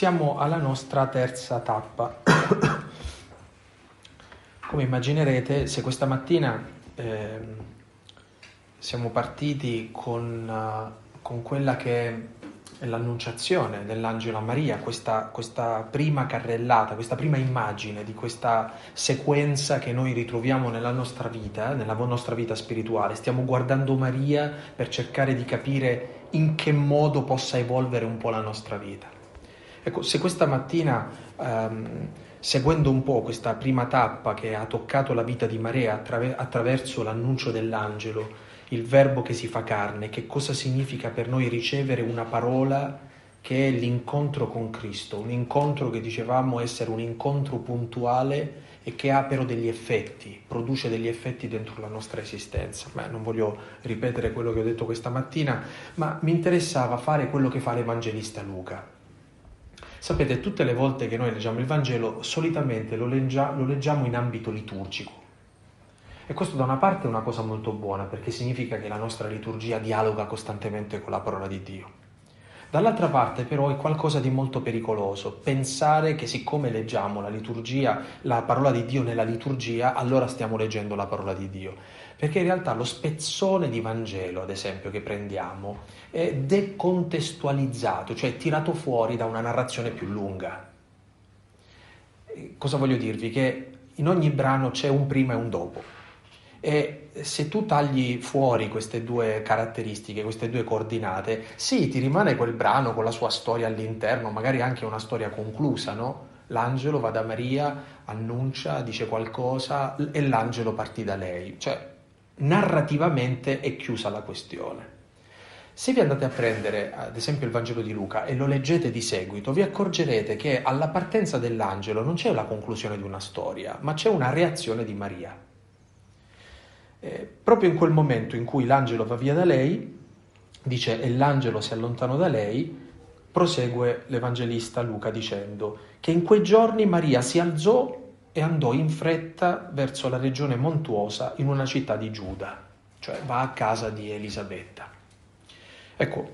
Siamo alla nostra terza tappa. Come immaginerete, se questa mattina eh, siamo partiti con, uh, con, quella che è l'annunciazione dell'angelo a Maria, questa, questa prima carrellata, questa prima immagine di questa sequenza che noi ritroviamo nella nostra vita, nella nostra vita spirituale. Stiamo guardando Maria per cercare di capire in che modo possa evolvere un po' la nostra vita. Ecco, se questa mattina, ehm, seguendo un po' questa prima tappa che ha toccato la vita di Maria attraver- attraverso l'annuncio dell'angelo, il verbo che si fa carne, che cosa significa per noi ricevere una parola che è l'incontro con Cristo, un incontro che dicevamo essere un incontro puntuale e che ha però degli effetti, produce degli effetti dentro la nostra esistenza. Beh, non voglio ripetere quello che ho detto questa mattina, ma mi interessava fare quello che fa l'Evangelista Luca Sapete, tutte le volte che noi leggiamo il Vangelo, solitamente lo, leggia, lo leggiamo in ambito liturgico. E questo da una parte è una cosa molto buona, perché significa che la nostra liturgia dialoga costantemente con la parola di Dio. Dall'altra parte però è qualcosa di molto pericoloso, pensare che siccome leggiamo la liturgia, la parola di Dio nella liturgia, allora stiamo leggendo la parola di Dio. Perché in realtà lo spezzone di Vangelo, ad esempio, che prendiamo, è decontestualizzato, cioè tirato fuori da una narrazione più lunga. Cosa voglio dirvi? Che in ogni brano c'è un prima e un dopo. E se tu tagli fuori queste due caratteristiche, queste due coordinate, sì, ti rimane quel brano con la sua storia all'interno, magari anche una storia conclusa, no? L'angelo va da Maria, annuncia, dice qualcosa e l'angelo partì da lei. Cioè, narrativamente è chiusa la questione. Se vi andate a prendere ad esempio il Vangelo di Luca e lo leggete di seguito, vi accorgerete che alla partenza dell'angelo non c'è la conclusione di una storia, ma c'è una reazione di Maria. Eh, proprio in quel momento in cui l'angelo va via da lei, dice e l'angelo si allontanò da lei, prosegue l'Evangelista Luca dicendo che in quei giorni Maria si alzò e andò in fretta verso la regione montuosa in una città di Giuda, cioè va a casa di Elisabetta. Ecco,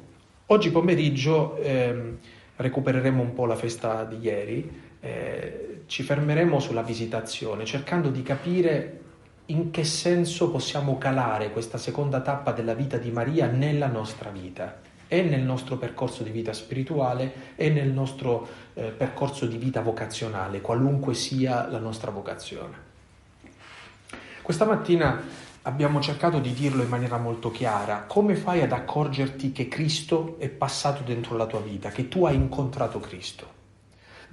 oggi pomeriggio eh, recupereremo un po' la festa di ieri, eh, ci fermeremo sulla visitazione cercando di capire in che senso possiamo calare questa seconda tappa della vita di Maria nella nostra vita e nel nostro percorso di vita spirituale e nel nostro eh, percorso di vita vocazionale, qualunque sia la nostra vocazione. Questa mattina abbiamo cercato di dirlo in maniera molto chiara, come fai ad accorgerti che Cristo è passato dentro la tua vita, che tu hai incontrato Cristo?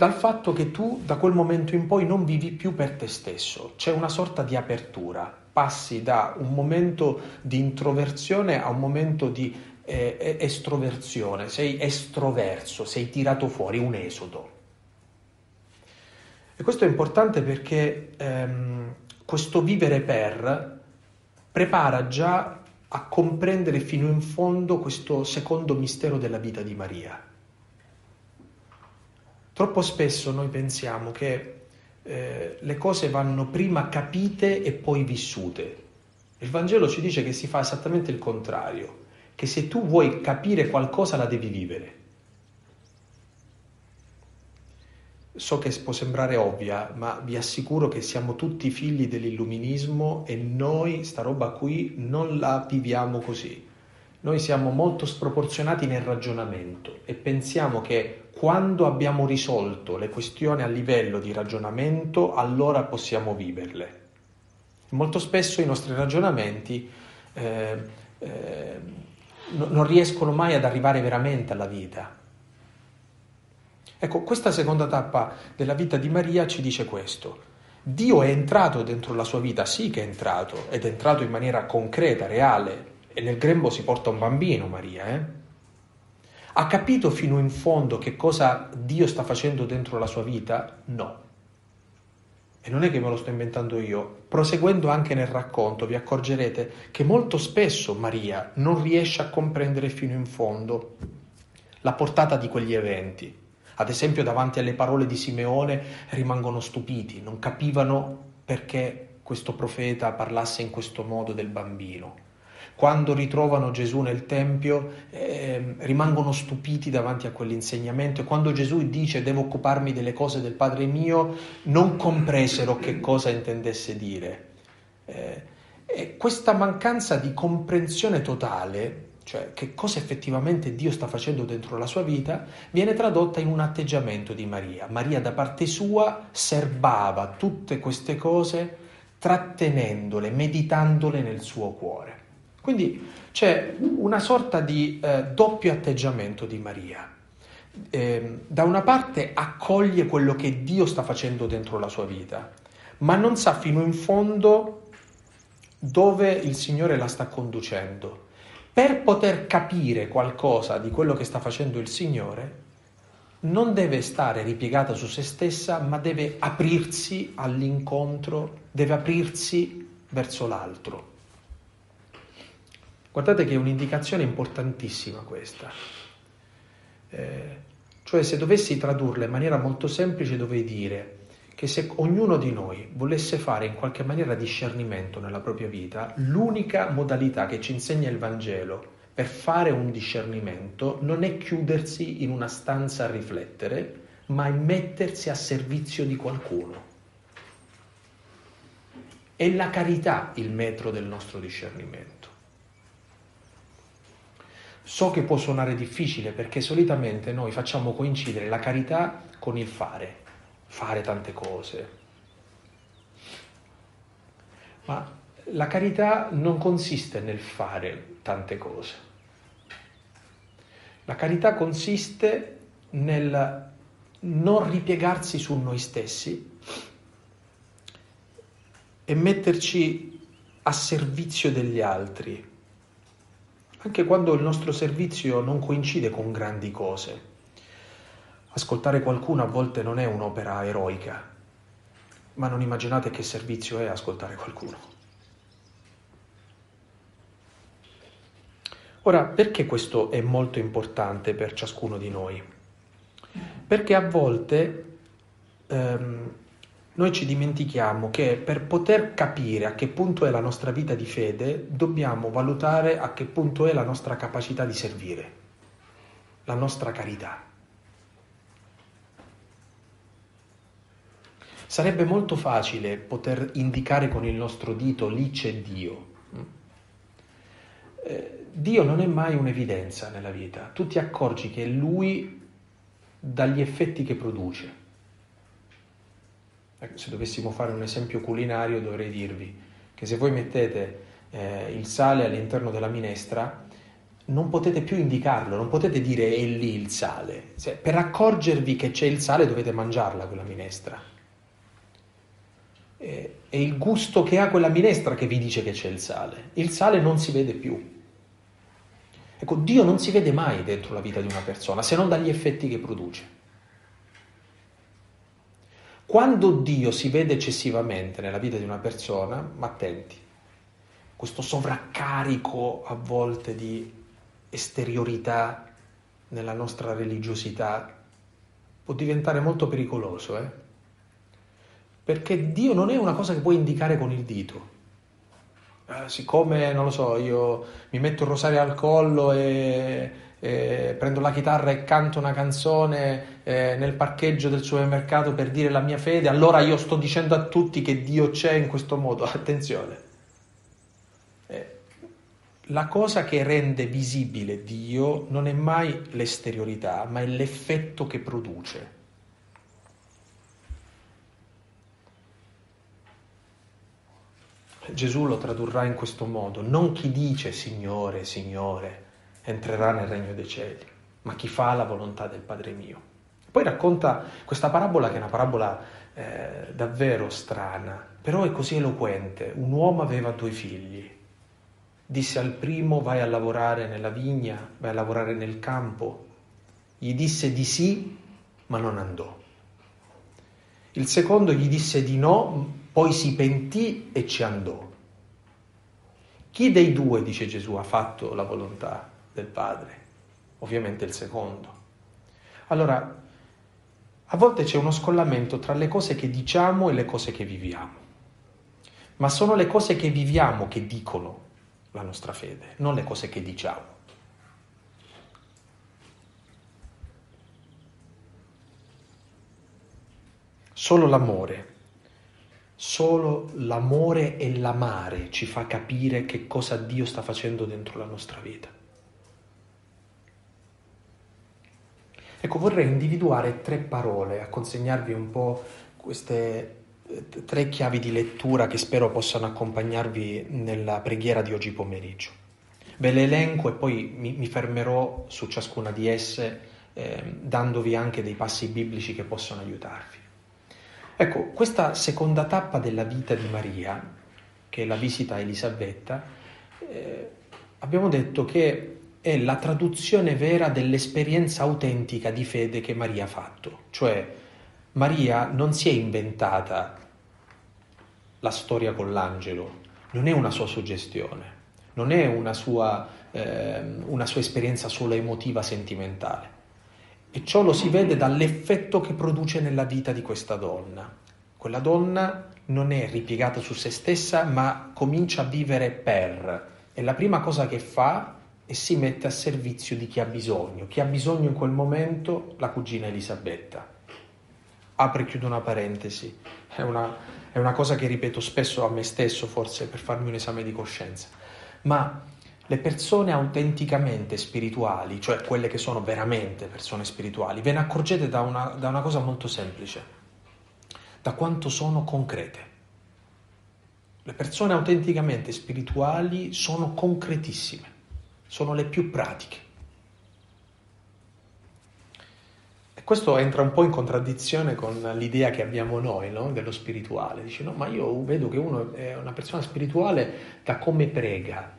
Dal fatto che tu da quel momento in poi non vivi più per te stesso, c'è una sorta di apertura, passi da un momento di introversione a un momento di eh, estroversione, sei estroverso, sei tirato fuori, un esodo. E questo è importante perché ehm, questo vivere per prepara già a comprendere fino in fondo questo secondo mistero della vita di Maria Troppo spesso noi pensiamo che eh, le cose vanno prima capite e poi vissute. Il Vangelo ci dice che si fa esattamente il contrario, che se tu vuoi capire qualcosa la devi vivere. So che può sembrare ovvia, ma vi assicuro che siamo tutti figli dell'illuminismo e noi sta roba qui non la viviamo così. Noi siamo molto sproporzionati nel ragionamento e pensiamo che quando abbiamo risolto le questioni a livello di ragionamento, allora possiamo viverle. Molto spesso i nostri ragionamenti eh, eh, non riescono mai ad arrivare veramente alla vita. Ecco, questa seconda tappa della vita di Maria ci dice questo. Dio è entrato dentro la sua vita, sì che è entrato, ed è entrato in maniera concreta, reale, e nel grembo si porta un bambino Maria, eh? Ha capito fino in fondo che cosa Dio sta facendo dentro la sua vita? No. E non è che me lo sto inventando io. Proseguendo anche nel racconto vi accorgerete che molto spesso Maria non riesce a comprendere fino in fondo la portata di quegli eventi. Ad esempio davanti alle parole di Simeone rimangono stupiti, non capivano perché questo profeta parlasse in questo modo del bambino. Quando ritrovano Gesù nel Tempio, eh, rimangono stupiti davanti a quell'insegnamento e quando Gesù dice devo occuparmi delle cose del Padre mio, non compresero che cosa intendesse dire. Eh, questa mancanza di comprensione totale, cioè che cosa effettivamente Dio sta facendo dentro la sua vita, viene tradotta in un atteggiamento di Maria. Maria da parte sua serbava tutte queste cose trattenendole, meditandole nel suo cuore. Quindi c'è una sorta di eh, doppio atteggiamento di Maria. Eh, da una parte accoglie quello che Dio sta facendo dentro la sua vita, ma non sa fino in fondo dove il Signore la sta conducendo. Per poter capire qualcosa di quello che sta facendo il Signore, non deve stare ripiegata su se stessa, ma deve aprirsi all'incontro, deve aprirsi verso l'altro. Guardate che è un'indicazione importantissima questa. Eh, cioè se dovessi tradurla in maniera molto semplice dovrei dire che se ognuno di noi volesse fare in qualche maniera discernimento nella propria vita, l'unica modalità che ci insegna il Vangelo per fare un discernimento non è chiudersi in una stanza a riflettere, ma è mettersi a servizio di qualcuno. È la carità il metro del nostro discernimento. So che può suonare difficile perché solitamente noi facciamo coincidere la carità con il fare, fare tante cose. Ma la carità non consiste nel fare tante cose. La carità consiste nel non ripiegarsi su noi stessi e metterci a servizio degli altri, anche quando il nostro servizio non coincide con grandi cose. Ascoltare qualcuno a volte non è un'opera eroica, ma non immaginate che servizio è ascoltare qualcuno. Ora, perché questo è molto importante per ciascuno di noi? Perché a volte ehm, noi ci dimentichiamo che per poter capire a che punto è la nostra vita di fede, dobbiamo valutare a che punto è la nostra capacità di servire, la nostra carità. Sarebbe molto facile poter indicare con il nostro dito lì c'è Dio. Eh, Dio non è mai un'evidenza nella vita, tu ti accorgi che è Lui dagli effetti che produce. Ecco, se dovessimo fare un esempio culinario dovrei dirvi che se voi mettete eh, il sale all'interno della minestra non potete più indicarlo, non potete dire è lì il sale. Se, per accorgervi che c'è il sale dovete mangiarla quella minestra. è il gusto che ha quella minestra che vi dice che c'è il sale. Il sale non si vede più. Ecco, Dio non si vede mai dentro la vita di una persona se non dagli effetti che produce. Quando Dio si vede eccessivamente nella vita di una persona, ma attenti, questo sovraccarico a volte di esteriorità nella nostra religiosità può diventare molto pericoloso, eh? perché Dio non è una cosa che puoi indicare con il dito. Eh, siccome, non lo so, io mi metto il rosario al collo e, e prendo la chitarra e canto una canzone eh, nel parcheggio del supermercato per dire la mia fede, allora io sto dicendo a tutti che Dio c'è in questo modo. Attenzione. Eh, la cosa che rende visibile Dio non è mai l'esteriorità, ma è l'effetto che produce. Gesù lo tradurrà in questo modo, non chi dice Signore, Signore, entrerà nel regno dei cieli, ma chi fa la volontà del Padre mio. Poi racconta questa parabola che è una parabola eh, davvero strana, però è così eloquente. Un uomo aveva due figli, disse al primo vai a lavorare nella vigna, vai a lavorare nel campo, gli disse di sì, ma non andò. Il secondo gli disse di no, poi si pentì e ci andò. Chi dei due, dice Gesù, ha fatto la volontà del Padre? Ovviamente il secondo. Allora, a volte c'è uno scollamento tra le cose che diciamo e le cose che viviamo. Ma sono le cose che viviamo che dicono la nostra fede, non le cose che diciamo. Solo l'amore, solo l'amore e l'amare ci fa capire che cosa Dio sta facendo dentro la nostra vita. Ecco, vorrei individuare tre parole, a consegnarvi un po' queste eh, tre chiavi di lettura che spero possano accompagnarvi nella preghiera di oggi pomeriggio. Ve le elenco e poi mi, mi fermerò su ciascuna di esse, eh, dandovi anche dei passi biblici che possono aiutarvi. Ecco, questa seconda tappa della vita di Maria, che è la visita a Elisabetta, eh, abbiamo detto che è la traduzione vera dell'esperienza autentica di fede che Maria ha fatto. Cioè, Maria non si è inventata la storia con l'angelo, non è una sua suggestione, non è una sua, eh, una sua esperienza solo emotiva, sentimentale. E ciò lo si vede dall'effetto che produce nella vita di questa donna. Quella donna non è ripiegata su se stessa, ma comincia a vivere per. E la prima cosa che fa e si mette a servizio di chi ha bisogno. Chi ha bisogno in quel momento? La cugina Elisabetta. Apre e chiudo una parentesi, è una, è una cosa che ripeto spesso a me stesso, forse per farmi un esame di coscienza, ma le persone autenticamente spirituali, cioè quelle che sono veramente persone spirituali, ve ne accorgete da una, da una cosa molto semplice, da quanto sono concrete. Le persone autenticamente spirituali sono concretissime sono le più pratiche. E questo entra un po' in contraddizione con l'idea che abbiamo noi no? dello spirituale. Dice, no, ma io vedo che uno è una persona spirituale da come prega.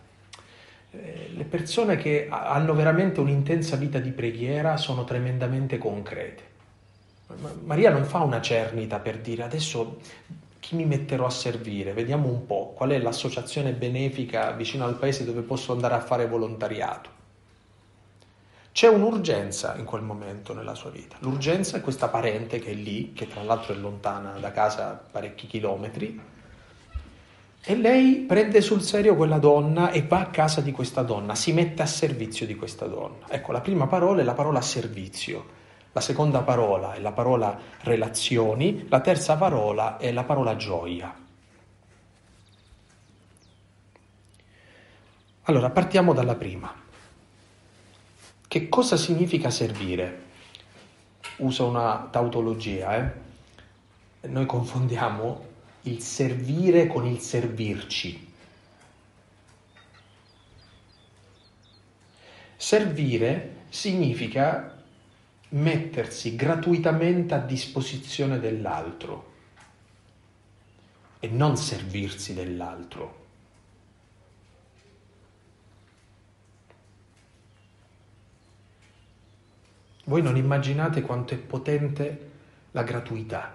Eh, le persone che hanno veramente un'intensa vita di preghiera sono tremendamente concrete. Maria non fa una cernita per dire adesso chi mi metterò a servire? Vediamo un po' qual è l'associazione benefica vicino al paese dove posso andare a fare volontariato. C'è un'urgenza in quel momento nella sua vita. L'urgenza è questa parente che è lì, che tra l'altro è lontana da casa parecchi chilometri, e lei prende sul serio quella donna e va a casa di questa donna, si mette a servizio di questa donna. Ecco, la prima parola è la parola servizio. La seconda parola è la parola relazioni, la terza parola è la parola gioia. Allora, partiamo dalla prima. Che cosa significa servire? Uso una tautologia, eh? Noi confondiamo il servire con il servirci. Servire significa mettersi gratuitamente a disposizione dell'altro e non servirsi dell'altro. Voi non immaginate quanto è potente la gratuità,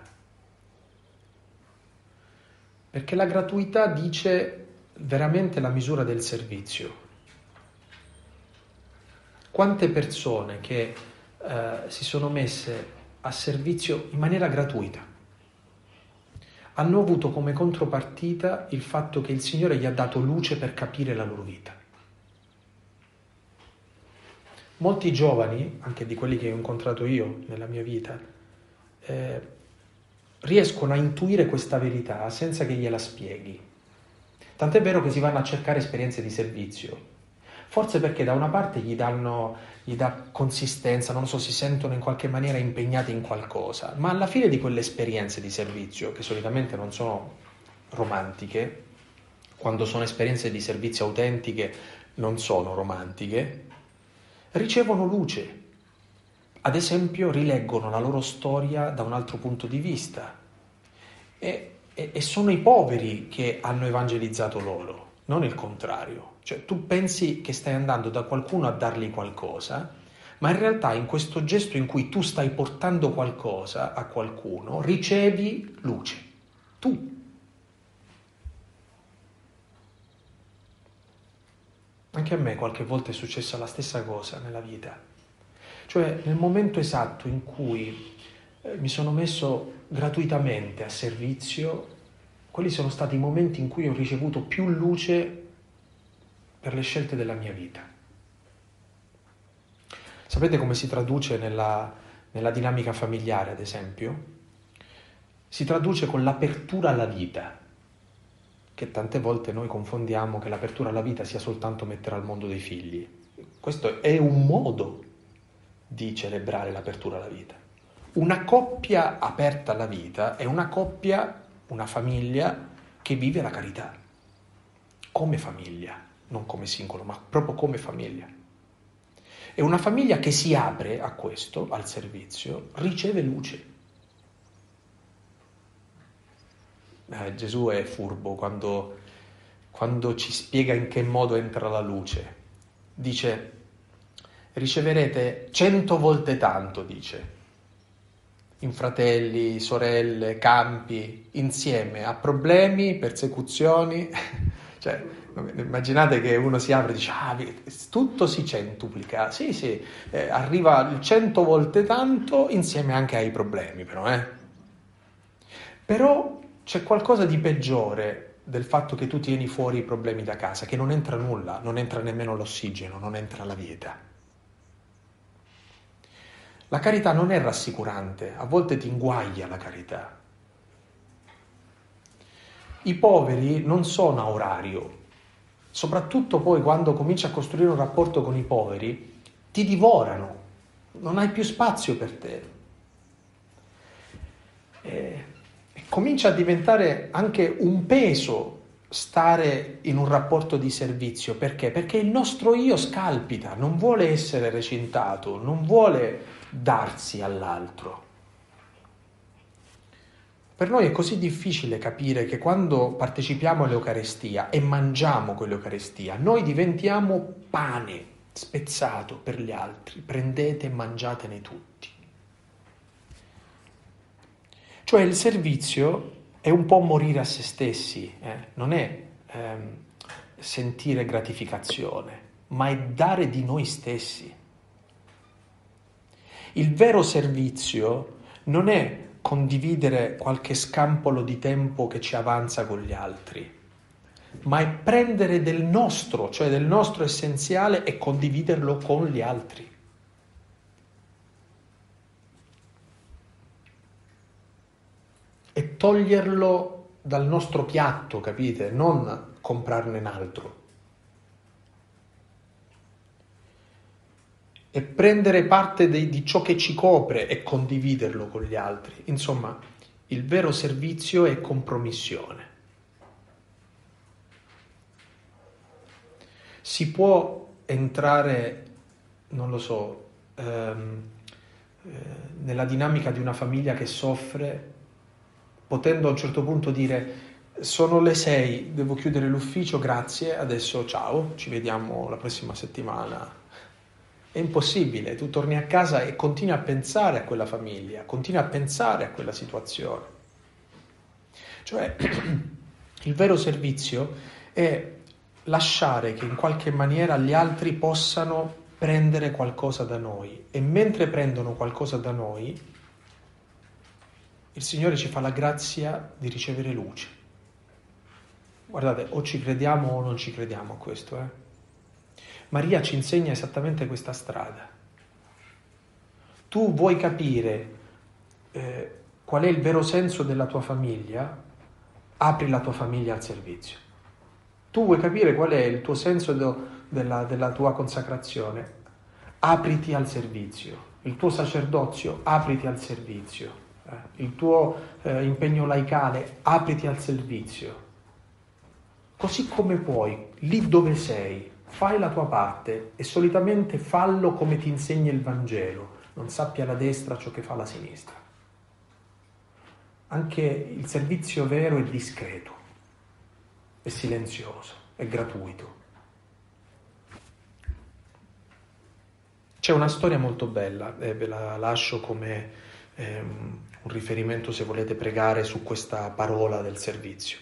perché la gratuità dice veramente la misura del servizio. Quante persone che eh, si sono messe a servizio in maniera gratuita. Hanno avuto come contropartita il fatto che il Signore gli ha dato luce per capire la loro vita. Molti giovani, anche di quelli che ho incontrato io nella mia vita, eh, riescono a intuire questa verità senza che gliela spieghi. Tant'è vero che si vanno a cercare esperienze di servizio, Forse perché da una parte gli, danno, gli dà consistenza, non so, si sentono in qualche maniera impegnati in qualcosa, ma alla fine di quelle esperienze di servizio, che solitamente non sono romantiche, quando sono esperienze di servizio autentiche non sono romantiche, ricevono luce. Ad esempio rileggono la loro storia da un altro punto di vista e, e, e sono i poveri che hanno evangelizzato loro non il contrario. Cioè tu pensi che stai andando da qualcuno a dargli qualcosa, ma in realtà in questo gesto in cui tu stai portando qualcosa a qualcuno, ricevi luce. Tu. Anche a me qualche volta è successa la stessa cosa nella vita. Cioè nel momento esatto in cui eh, mi sono messo gratuitamente a servizio quelli sono stati i momenti in cui ho ricevuto più luce per le scelte della mia vita. Sapete come si traduce nella, nella dinamica familiare, ad esempio? Si traduce con l'apertura alla vita, che tante volte noi confondiamo che l'apertura alla vita sia soltanto mettere al mondo dei figli. Questo è un modo di celebrare l'apertura alla vita. Una coppia aperta alla vita è una coppia, una famiglia che vive la carità, come famiglia, non come singolo, ma proprio come famiglia. E una famiglia che si apre a questo, al servizio, riceve luce. Eh, Gesù è furbo quando, quando ci spiega in che modo entra la luce. Dice, riceverete cento volte tanto, dice, in fratelli, sorelle, campi, insieme a problemi, persecuzioni. cioè, immaginate che uno si apre e dice, ah, tutto si centuplica. Sì, sì, eh, arriva cento volte tanto insieme anche ai problemi, però, eh. Però c'è qualcosa di peggiore del fatto che tu tieni fuori i problemi da casa, che non entra nulla, non entra nemmeno l'ossigeno, non entra la vita. La carità non è rassicurante, a volte ti inguaglia la carità. I poveri non sono a orario, soprattutto poi quando cominci a costruire un rapporto con i poveri, ti divorano, non hai più spazio per te. E, e comincia a diventare anche un peso stare in un rapporto di servizio. Perché? Perché il nostro io scalpita, non vuole essere recintato, non vuole darsi all'altro. Per noi è così difficile capire che quando partecipiamo all'Eucarestia e mangiamo quell'Eucarestia, noi diventiamo pane spezzato per gli altri, prendete e mangiatene tutti. Cioè il servizio è un po' morire a se stessi, eh? non è ehm, sentire gratificazione, ma è dare di noi stessi. Il vero servizio non è condividere qualche scampolo di tempo che ci avanza con gli altri, ma è prendere del nostro, cioè del nostro essenziale e condividerlo con gli altri. E toglierlo dal nostro piatto, capite? Non comprarne un altro. E prendere parte di, di ciò che ci copre e condividerlo con gli altri. Insomma, il vero servizio è compromissione. Si può entrare, non lo so, ehm, eh, nella dinamica di una famiglia che soffre, potendo a un certo punto dire sono le sei, devo chiudere l'ufficio, grazie, adesso ciao, ci vediamo la prossima settimana è impossibile, tu torni a casa e continui a pensare a quella famiglia, continui a pensare a quella situazione. Cioè, il vero servizio è lasciare che in qualche maniera gli altri possano prendere qualcosa da noi e mentre prendono qualcosa da noi, il Signore ci fa la grazia di ricevere luce. Guardate, o ci crediamo o non ci crediamo a questo, eh? Maria ci insegna esattamente questa strada. Tu vuoi capire eh, qual è il vero senso della tua famiglia? Apri la tua famiglia al servizio. Tu vuoi capire qual è il tuo senso do, della, della tua consacrazione? Apriti al servizio. Il tuo sacerdozio, apriti al servizio. Eh, il tuo eh, impegno laicale, apriti al servizio. Così come puoi, lì dove sei, fai la tua parte e solitamente fallo come ti insegna il Vangelo, non sappia la destra ciò che fa la sinistra. Anche il servizio vero è discreto, è silenzioso, è gratuito. C'è una storia molto bella, e ve la lascio come ehm, un riferimento se volete pregare su questa parola del servizio,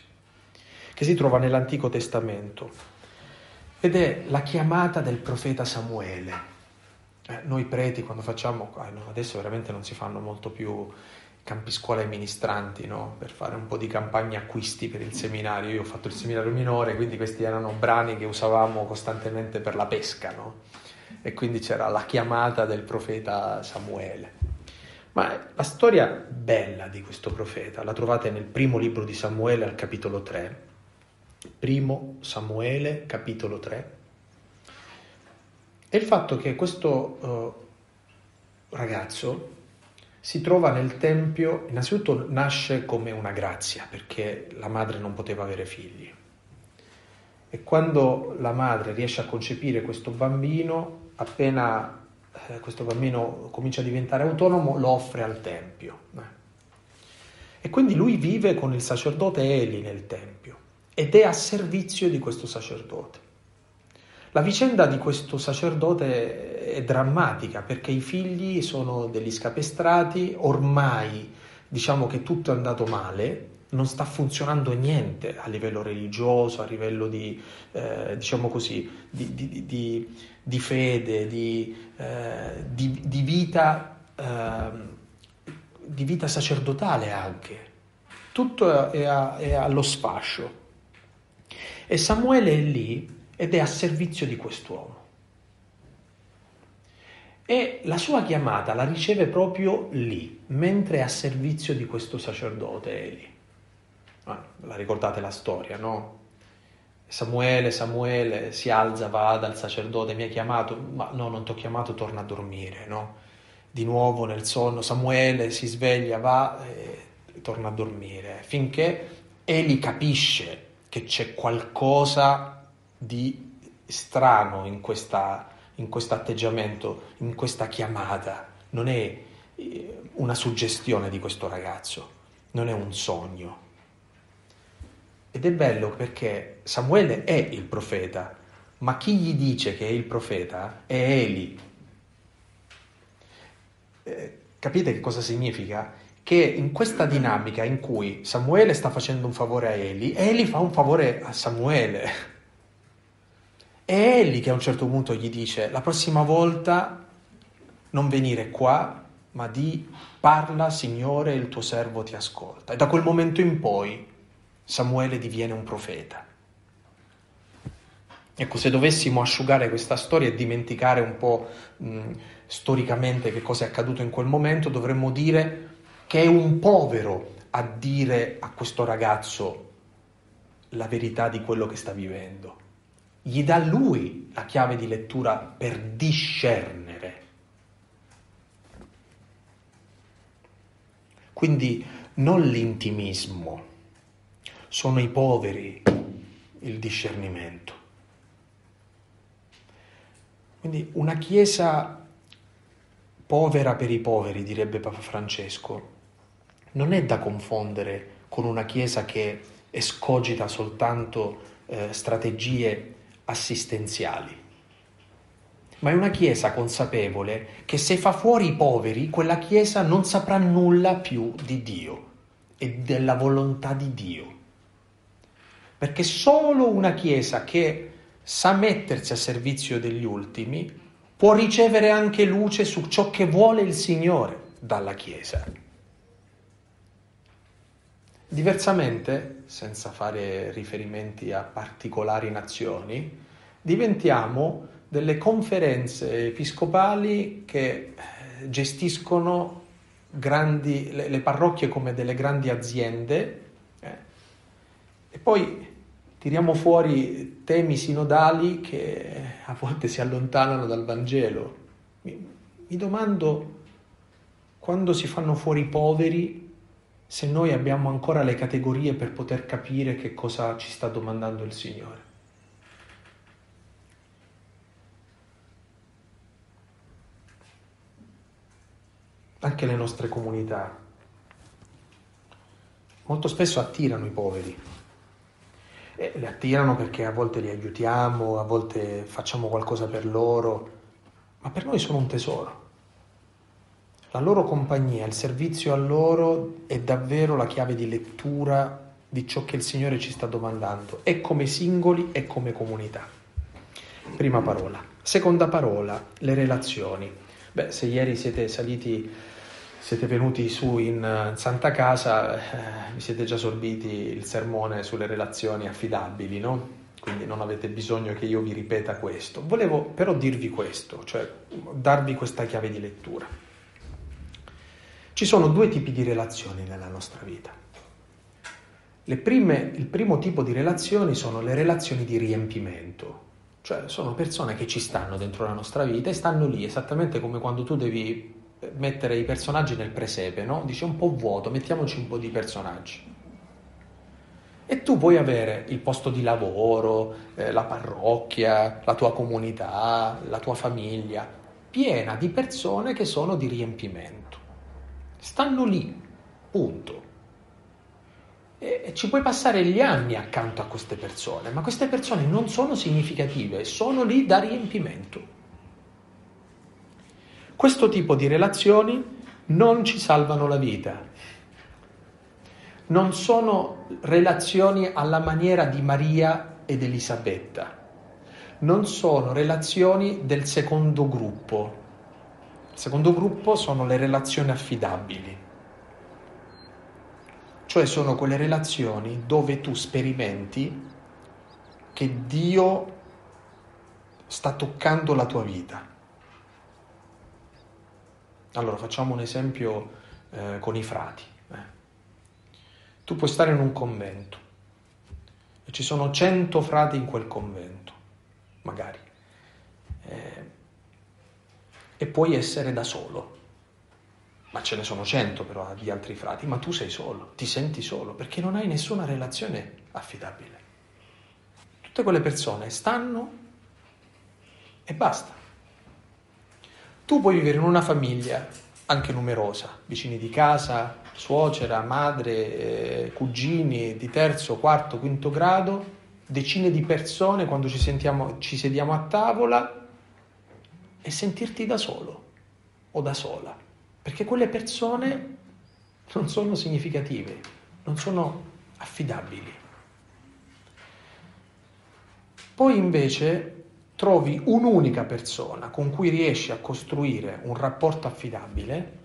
che si trova nell'Antico Testamento ed è la chiamata del profeta Samuele. Eh, noi preti quando facciamo, eh, adesso veramente non si fanno molto più campi scuola ai ministranti, no? per fare un po' di campagna acquisti per il seminario. Io ho fatto il seminario minore, quindi questi erano brani che usavamo costantemente per la pesca, no? e quindi c'era la chiamata del profeta Samuele. Ma la storia bella di questo profeta la trovate nel primo libro di Samuele al capitolo 3. Primo Samuele, capitolo 3. E il fatto che questo uh, ragazzo si trova nel Tempio, innanzitutto nasce come una grazia, perché la madre non poteva avere figli. E quando la madre riesce a concepire questo bambino, appena eh, questo bambino comincia a diventare autonomo, lo offre al Tempio. Eh. E quindi lui vive con il sacerdote Eli nel Tempio ed è a servizio di questo sacerdote. La vicenda di questo sacerdote è drammatica perché i figli sono degli scapestrati, ormai diciamo che tutto è andato male, non sta funzionando niente a livello religioso, a livello di, eh, diciamo così, di, di, di, fede, eh, di, vita, eh, di vita sacerdotale anche. Tutto è, a, è allo sfascio. E Samuele è lì ed è a servizio di quest'uomo. E la sua chiamata la riceve proprio lì, mentre è a servizio di questo sacerdote Eli. Ah, la ricordate la storia, no? Samuele, Samuele si alza, va dal sacerdote, mi ha chiamato, ma no, non ti ho chiamato, torna a dormire, no? Di nuovo nel sonno, Samuele si sveglia, va e torna a dormire, finché Eli capisce che c'è qualcosa di strano in, questa, in questo atteggiamento, in questa chiamata. Non è eh, una suggestione di questo ragazzo, non è un sogno. Ed è bello perché Samuele è il profeta, ma chi gli dice che è il profeta è Eli. Eh, capite che cosa significa? Che in questa dinamica in cui Samuele sta facendo un favore a Eli, Eli fa un favore a Samuele. È Eli che a un certo punto gli dice, la prossima volta non venire qua, ma di parla Signore, il tuo servo ti ascolta. E da quel momento in poi Samuele diviene un profeta. Ecco, se dovessimo asciugare questa storia e dimenticare un po' mh, storicamente che cosa è accaduto in quel momento, dovremmo dire che è un povero a dire a questo ragazzo la verità di quello che sta vivendo gli dà lui la chiave di lettura per discernere. Quindi non l'intimismo, sono i poveri il discernimento. Quindi una chiesa povera per i poveri, direbbe Papa Francesco, non è da confondere con una chiesa che escogita soltanto eh, strategie assistenziali. Ma è una Chiesa consapevole che se fa fuori i poveri, quella Chiesa non saprà nulla più di Dio e della volontà di Dio. Perché solo una Chiesa che sa mettersi a servizio degli ultimi può ricevere anche luce su ciò che vuole il Signore dalla Chiesa. Diversamente, senza fare riferimenti a particolari nazioni, diventiamo delle conferenze episcopali che eh, gestiscono grandi, le, le parrocchie come delle grandi aziende eh, e poi tiriamo fuori temi sinodali che a volte si allontanano dal Vangelo. Mi, mi domando quando si fanno fuori i poveri se noi abbiamo ancora le categorie per poter capire che cosa ci sta domandando il Signore. Anche le nostre comunità molto spesso attirano i poveri. E li attirano perché a volte li aiutiamo, a volte facciamo qualcosa per loro, ma per noi sono un tesoro. La loro compagnia, il servizio a loro è davvero la chiave di lettura di ciò che il Signore ci sta domandando, e come singoli e come comunità. Prima parola. Seconda parola, le relazioni. Beh, se ieri siete saliti siete venuti su in Santa Casa, eh, vi siete già sorbiti il sermone sulle relazioni affidabili, no? Quindi non avete bisogno che io vi ripeta questo. Volevo però dirvi questo, cioè darvi questa chiave di lettura. Ci sono due tipi di relazioni nella nostra vita. Prime, il primo tipo di relazioni sono le relazioni di riempimento, cioè sono persone che ci stanno dentro la nostra vita e stanno lì esattamente come quando tu devi mettere i personaggi nel presepe, no? Dice un po' vuoto, mettiamoci un po' di personaggi. E tu puoi avere il posto di lavoro, eh, la parrocchia, la tua comunità, la tua famiglia, piena di persone che sono di riempimento. Stanno lì, punto e ci puoi passare gli anni accanto a queste persone, ma queste persone non sono significative, sono lì da riempimento. Questo tipo di relazioni non ci salvano la vita. Non sono relazioni alla maniera di Maria ed Elisabetta. Non sono relazioni del secondo gruppo. Il secondo gruppo sono le relazioni affidabili cioè sono quelle relazioni dove tu sperimenti che Dio sta toccando la tua vita. Allora facciamo un esempio eh, con i frati. Eh. Tu puoi stare in un convento e ci sono cento frati in quel convento, magari, e puoi essere da solo ma ce ne sono cento però di altri frati, ma tu sei solo, ti senti solo, perché non hai nessuna relazione affidabile. Tutte quelle persone stanno e basta. Tu puoi vivere in una famiglia anche numerosa, vicini di casa, suocera, madre, eh, cugini di terzo, quarto, quinto grado, decine di persone quando ci, sentiamo, ci sediamo a tavola e sentirti da solo o da sola perché quelle persone non sono significative, non sono affidabili. Poi invece trovi un'unica persona con cui riesci a costruire un rapporto affidabile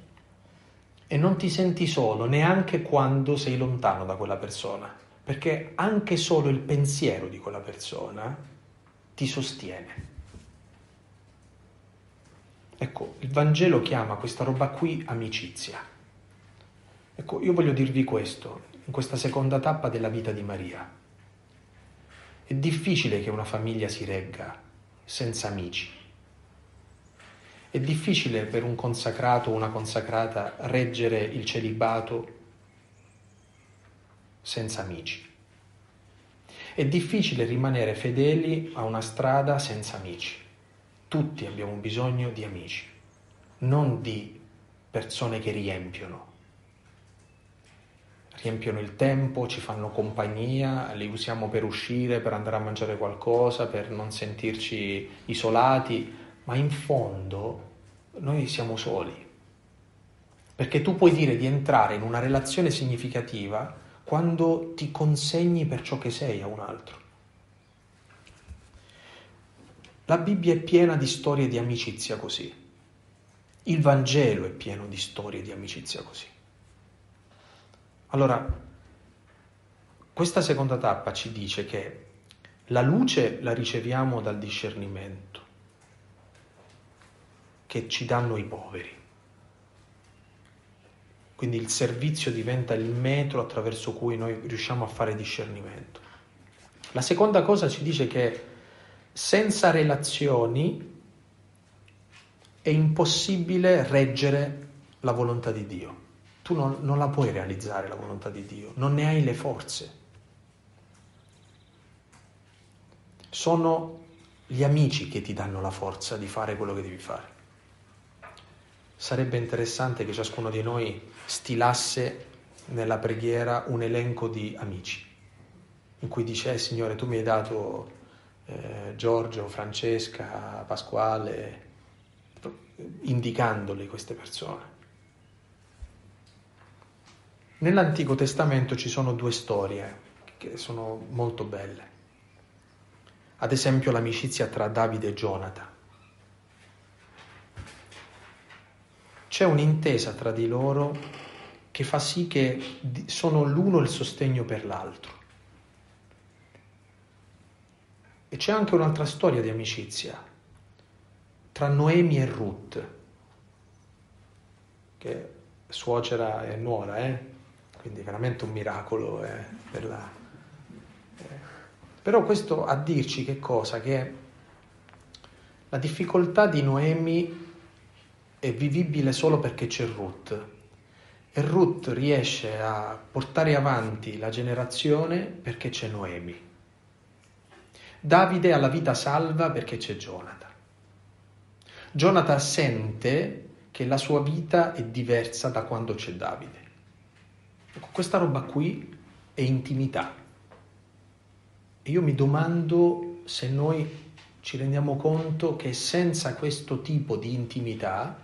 e non ti senti solo neanche quando sei lontano da quella persona, perché anche solo il pensiero di quella persona ti sostiene. Ecco, il Vangelo chiama questa roba qui amicizia. Ecco, io voglio dirvi questo, in questa seconda tappa della vita di Maria. È difficile che una famiglia si regga senza amici. È difficile per un consacrato o una consacrata reggere il celibato senza amici. È difficile rimanere fedeli a una strada senza amici. Tutti abbiamo bisogno di amici, non di persone che riempiono. Riempiono il tempo, ci fanno compagnia, li usiamo per uscire, per andare a mangiare qualcosa, per non sentirci isolati, ma in fondo noi siamo soli. Perché tu puoi dire di entrare in una relazione significativa quando ti consegni per ciò che sei a un altro. La Bibbia è piena di storie di amicizia così. Il Vangelo è pieno di storie di amicizia così. Allora, questa seconda tappa ci dice che la luce la riceviamo dal discernimento che ci danno i poveri. Quindi il servizio diventa il metro attraverso cui noi riusciamo a fare discernimento. La seconda cosa ci dice che senza relazioni è impossibile reggere la volontà di Dio. Tu non, non, la puoi realizzare la volontà di Dio, non ne hai le forze. Sono gli amici che ti danno la forza di fare quello che devi fare. Sarebbe interessante che ciascuno di noi stilasse nella preghiera un elenco di amici, in cui dice, eh, Signore, tu mi hai dato eh, Giorgio, Francesca, Pasquale, indicandole queste persone. Nell'Antico Testamento ci sono due storie che sono molto belle. Ad esempio l'amicizia tra Davide e Jonathan. c'è un'intesa tra di loro che fa sì che sono l'uno il sostegno per l'altro. E c'è anche un'altra storia di amicizia tra Noemi e Ruth, che suocera e nuora, eh? quindi veramente un miracolo. Eh, per la... eh. Però questo a dirci che cosa? Che la difficoltà di Noemi è vivibile solo perché c'è Ruth e Ruth riesce a portare avanti la generazione perché c'è Noemi. Davide ha la vita salva perché c'è Jonathan. Jonathan sente che la sua vita è diversa da quando c'è Davide. Ecco, questa roba qui è intimità. E io mi domando se noi ci rendiamo conto che senza questo tipo di intimità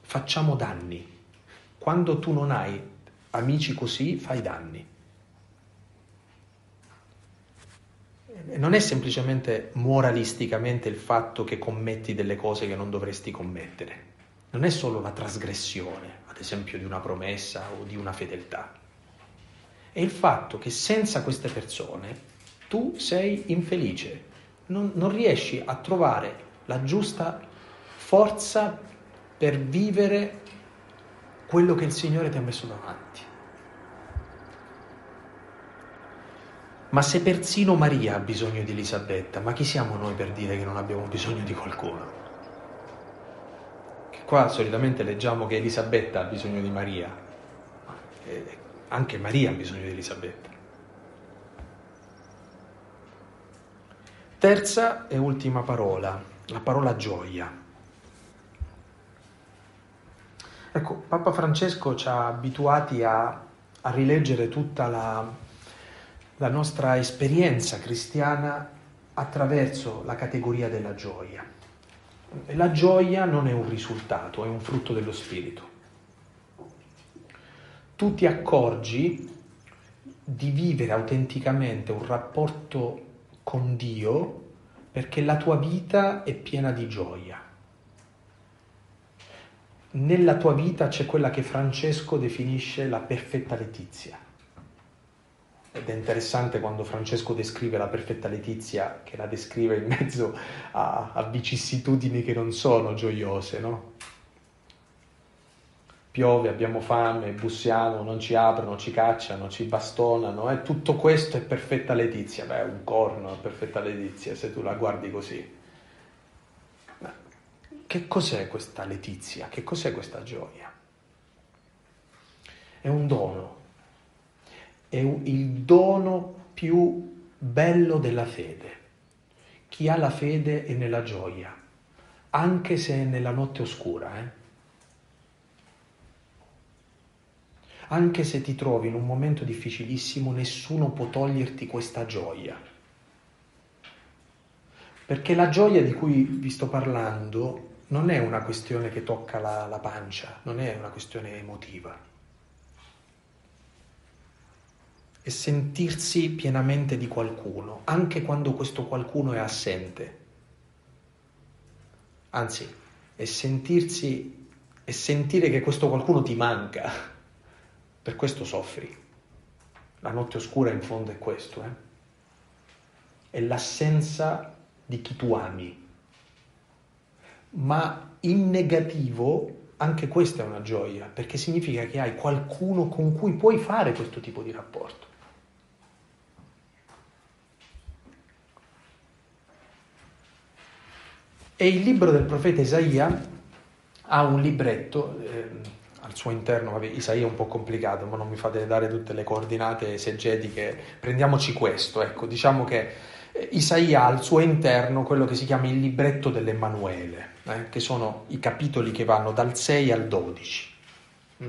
facciamo danni. Quando tu non hai amici così, fai danni. Non è semplicemente moralisticamente il fatto che commetti delle cose che non dovresti commettere. Non è solo la trasgressione, ad esempio, di una promessa o di una fedeltà. È il fatto che senza queste persone tu sei infelice, non, non riesci a trovare la giusta forza per vivere quello che il Signore ti ha messo davanti. Ma se persino Maria ha bisogno di Elisabetta, ma chi siamo noi per dire che non abbiamo bisogno di qualcuno? Che qua solitamente leggiamo che Elisabetta ha bisogno di Maria, ma eh, anche Maria ha bisogno di Elisabetta. Terza e ultima parola, la parola gioia. Ecco, Papa Francesco ci ha abituati a, a rileggere tutta la, la nostra esperienza cristiana attraverso la categoria della gioia. La gioia non è un risultato, è un frutto dello spirito. Tu ti accorgi di vivere autenticamente un rapporto con Dio perché la tua vita è piena di gioia. Nella tua vita c'è quella che Francesco definisce la perfetta letizia. Ed è interessante quando Francesco descrive la perfetta letizia, che la descrive in mezzo a, a vicissitudini che non sono gioiose, no? piove, abbiamo fame, bussiamo, non ci aprono, ci cacciano, ci bastonano, e tutto questo è perfetta letizia. Beh, un corno è perfetta letizia se tu la guardi così. Ma che cos'è questa letizia? Che cos'è questa gioia? È un dono, è il dono più bello della fede. Chi ha la fede è nella gioia, anche se è nella notte oscura, eh? Anche se ti trovi in un momento difficilissimo, nessuno può toglierti questa gioia. Perché la gioia di cui vi sto parlando non è una questione che tocca la, la pancia, non è una questione emotiva. È sentirsi pienamente di qualcuno, anche quando questo qualcuno è assente. Anzi, è sentirsi, è sentire che questo qualcuno ti manca per questo soffri. La notte oscura in fondo è questo, eh? è l'assenza di chi tu ami. Ma in negativo anche questa è una gioia, perché significa che hai qualcuno con cui puoi fare questo tipo di rapporto. E il libro del profeta Isaia ha un libretto, eh, al suo interno, vabbè, Isaia è un po' complicato, ma non mi fate dare tutte le coordinate esegetiche, prendiamoci questo, ecco, diciamo che eh, Isaia ha al suo interno quello che si chiama il libretto dell'Emanuele, eh, che sono i capitoli che vanno dal 6 al 12. Mm?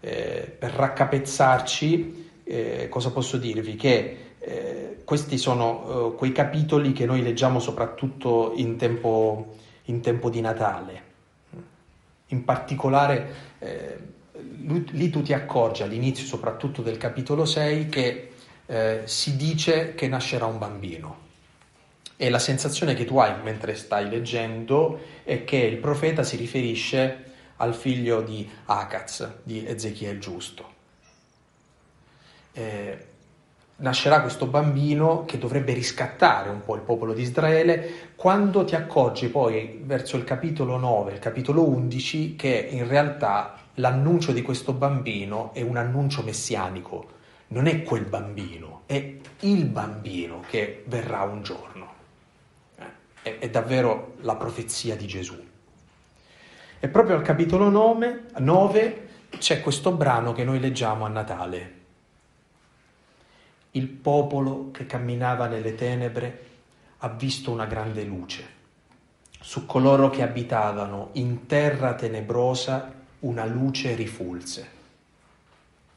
Eh, per raccapezzarci, eh, cosa posso dirvi? Che eh, questi sono eh, quei capitoli che noi leggiamo soprattutto in tempo, in tempo di Natale in particolare, eh, lì tu ti accorgi all'inizio soprattutto del capitolo 6 che eh, si dice che nascerà un bambino. E la sensazione che tu hai mentre stai leggendo è che il profeta si riferisce al figlio di Acaz, di Ezechiel giusto. Eh, nascerà questo bambino che dovrebbe riscattare un po' il popolo di Israele, quando ti accorgi poi verso il capitolo 9, il capitolo 11, che in realtà l'annuncio di questo bambino è un annuncio messianico, non è quel bambino, è il bambino che verrà un giorno. Eh, è, è davvero la profezia di Gesù. E proprio al capitolo 9, 9 c'è questo brano che noi leggiamo a Natale il popolo che camminava nelle tenebre ha visto una grande luce. Su coloro che abitavano in terra tenebrosa una luce rifulse.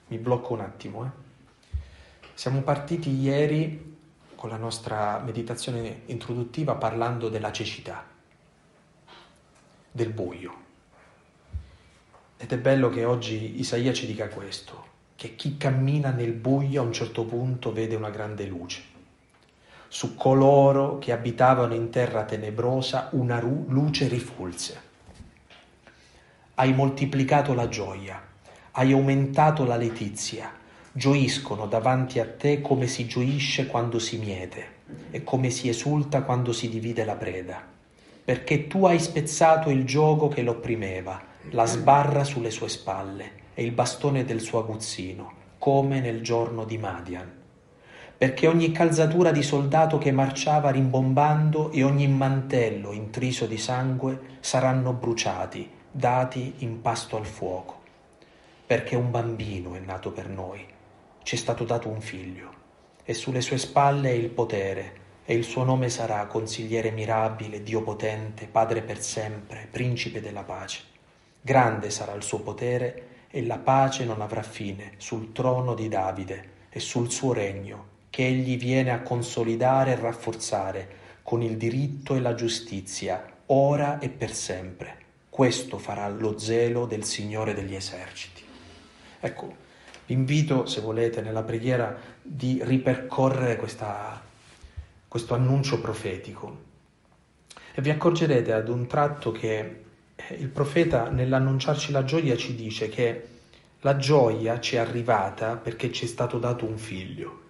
Mi blocco un attimo. Eh. Siamo partiti ieri con la nostra meditazione introduttiva parlando della cecità, del buio. Ed è bello che oggi Isaia ci dica questo che chi cammina nel buio a un certo punto vede una grande luce. Su coloro che abitavano in terra tenebrosa una ru- luce rifulse. Hai moltiplicato la gioia, hai aumentato la letizia, gioiscono davanti a te come si gioisce quando si miete e come si esulta quando si divide la preda, perché tu hai spezzato il gioco che l'opprimeva, la sbarra sulle sue spalle e il bastone del suo aguzzino, come nel giorno di Madian. Perché ogni calzatura di soldato che marciava rimbombando e ogni mantello intriso di sangue saranno bruciati, dati in pasto al fuoco. Perché un bambino è nato per noi, ci è stato dato un figlio, e sulle sue spalle è il potere, e il suo nome sarà consigliere mirabile, Dio potente, Padre per sempre, principe della pace. Grande sarà il suo potere e la pace non avrà fine sul trono di Davide e sul suo regno, che egli viene a consolidare e rafforzare con il diritto e la giustizia, ora e per sempre. Questo farà lo zelo del Signore degli eserciti. Ecco, vi invito, se volete, nella preghiera di ripercorrere questa, questo annuncio profetico. E vi accorgerete ad un tratto che il profeta nell'annunciarci la gioia ci dice che la gioia ci è arrivata perché ci è stato dato un figlio.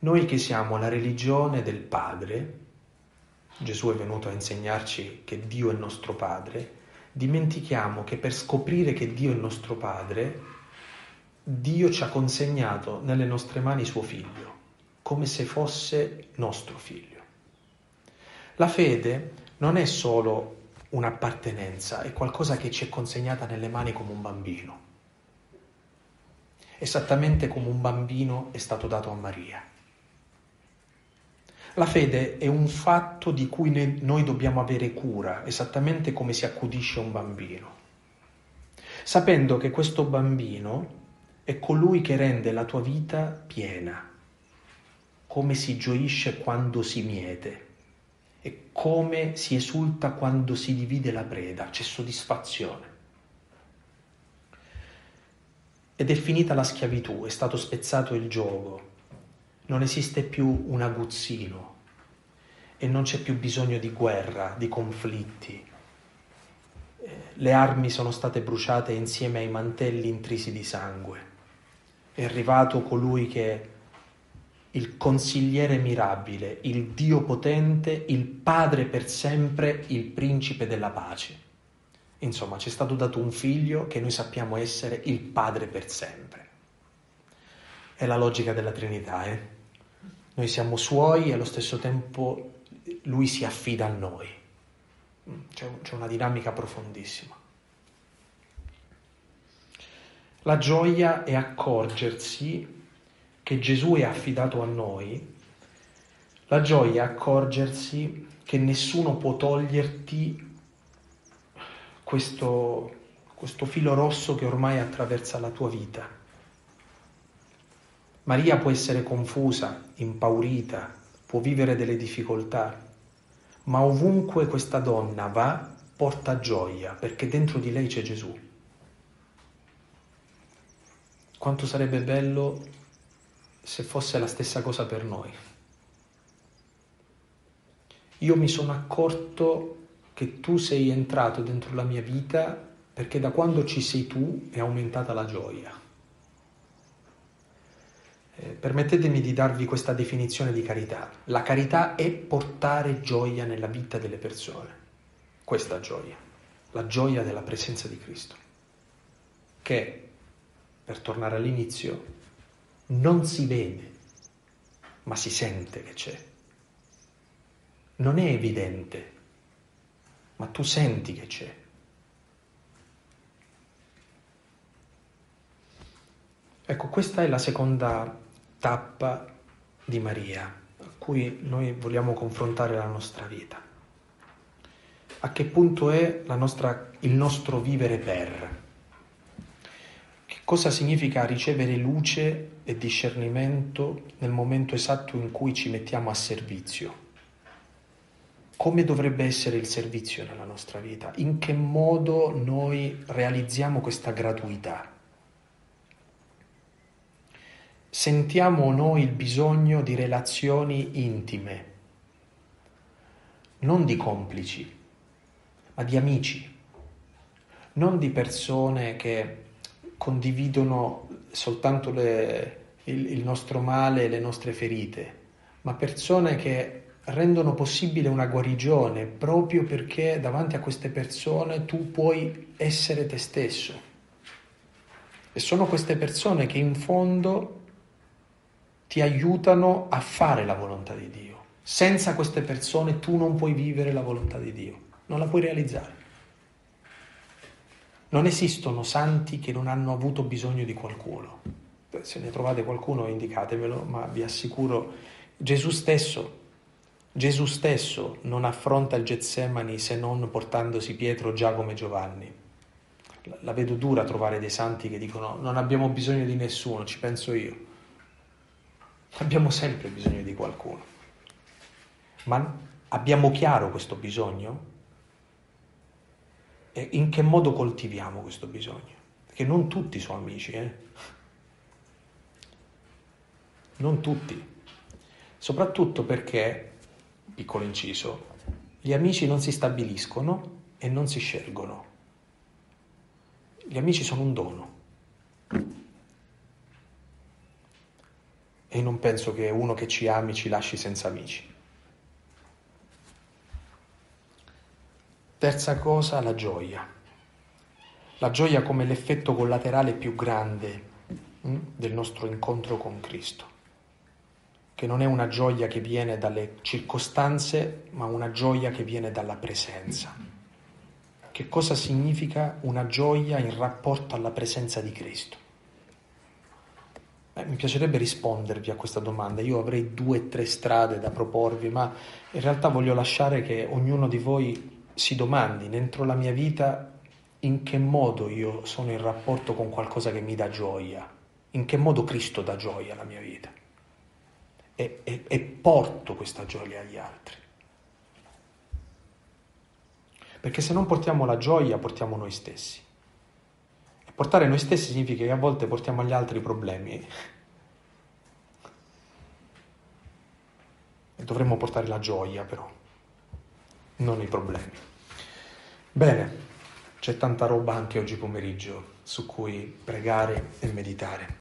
Noi che siamo la religione del Padre, Gesù è venuto a insegnarci che Dio è nostro Padre, dimentichiamo che per scoprire che Dio è nostro Padre, Dio ci ha consegnato nelle nostre mani suo figlio, come se fosse nostro figlio. La fede non è solo un'appartenenza, è qualcosa che ci è consegnata nelle mani come un bambino, esattamente come un bambino è stato dato a Maria. La fede è un fatto di cui noi dobbiamo avere cura, esattamente come si accudisce un bambino, sapendo che questo bambino è colui che rende la tua vita piena, come si gioisce quando si miete e come si esulta quando si divide la preda, c'è soddisfazione. Ed è finita la schiavitù, è stato spezzato il gioco, non esiste più un aguzzino e non c'è più bisogno di guerra, di conflitti. Le armi sono state bruciate insieme ai mantelli intrisi di sangue. È arrivato colui che il consigliere mirabile, il Dio potente, il Padre per sempre, il principe della pace. Insomma, ci è stato dato un figlio che noi sappiamo essere il Padre per sempre. È la logica della Trinità, eh? Noi siamo suoi e allo stesso tempo lui si affida a noi. C'è, c'è una dinamica profondissima. La gioia è accorgersi che Gesù è affidato a noi, la gioia è accorgersi che nessuno può toglierti questo, questo filo rosso che ormai attraversa la tua vita. Maria può essere confusa, impaurita, può vivere delle difficoltà, ma ovunque questa donna va porta gioia perché dentro di lei c'è Gesù. Quanto sarebbe bello se fosse la stessa cosa per noi. Io mi sono accorto che tu sei entrato dentro la mia vita perché da quando ci sei tu è aumentata la gioia. Eh, permettetemi di darvi questa definizione di carità. La carità è portare gioia nella vita delle persone. Questa gioia, la gioia della presenza di Cristo, che, per tornare all'inizio, non si vede, ma si sente che c'è. Non è evidente, ma tu senti che c'è. Ecco, questa è la seconda tappa di Maria a cui noi vogliamo confrontare la nostra vita. A che punto è nostra, il nostro vivere per? Che cosa significa ricevere luce e discernimento nel momento esatto in cui ci mettiamo a servizio? Come dovrebbe essere il servizio nella nostra vita? In che modo noi realizziamo questa gratuità? sentiamo noi il bisogno di relazioni intime, non di complici, ma di amici, non di persone che condividono soltanto le, il, il nostro male e le nostre ferite, ma persone che rendono possibile una guarigione proprio perché davanti a queste persone tu puoi essere te stesso. E sono queste persone che in fondo ti aiutano a fare la volontà di Dio. Senza queste persone tu non puoi vivere la volontà di Dio, non la puoi realizzare. Non esistono santi che non hanno avuto bisogno di qualcuno. Se ne trovate qualcuno indicatemelo, ma vi assicuro Gesù stesso Gesù stesso non affronta il Getsemani se non portandosi Pietro, Giacomo e Giovanni. La vedo dura trovare dei santi che dicono non abbiamo bisogno di nessuno, ci penso io. Abbiamo sempre bisogno di qualcuno. Ma abbiamo chiaro questo bisogno? In che modo coltiviamo questo bisogno? Perché non tutti sono amici, eh? Non tutti. Soprattutto perché, piccolo inciso, gli amici non si stabiliscono e non si scelgono. Gli amici sono un dono. e non penso che uno che ci ami ci lasci senza amici. Terza cosa, la gioia. La gioia come l'effetto collaterale più grande hm, del nostro incontro con Cristo, che non è una gioia che viene dalle circostanze, ma una gioia che viene dalla presenza. Che cosa significa una gioia in rapporto alla presenza di Cristo? Eh, mi piacerebbe rispondervi a questa domanda, io avrei due o tre strade da proporvi, ma in realtà voglio lasciare che ognuno di voi si domandi dentro la mia vita in che modo io sono in rapporto con qualcosa che mi dà gioia, in che modo Cristo dà gioia alla mia vita e, e, e porto questa gioia agli altri. Perché se non portiamo la gioia, portiamo noi stessi. Portare noi stessi significa che a volte portiamo agli altri problemi. E dovremmo portare la gioia però, non i problemi. Bene, c'è tanta roba anche oggi pomeriggio su cui pregare e meditare.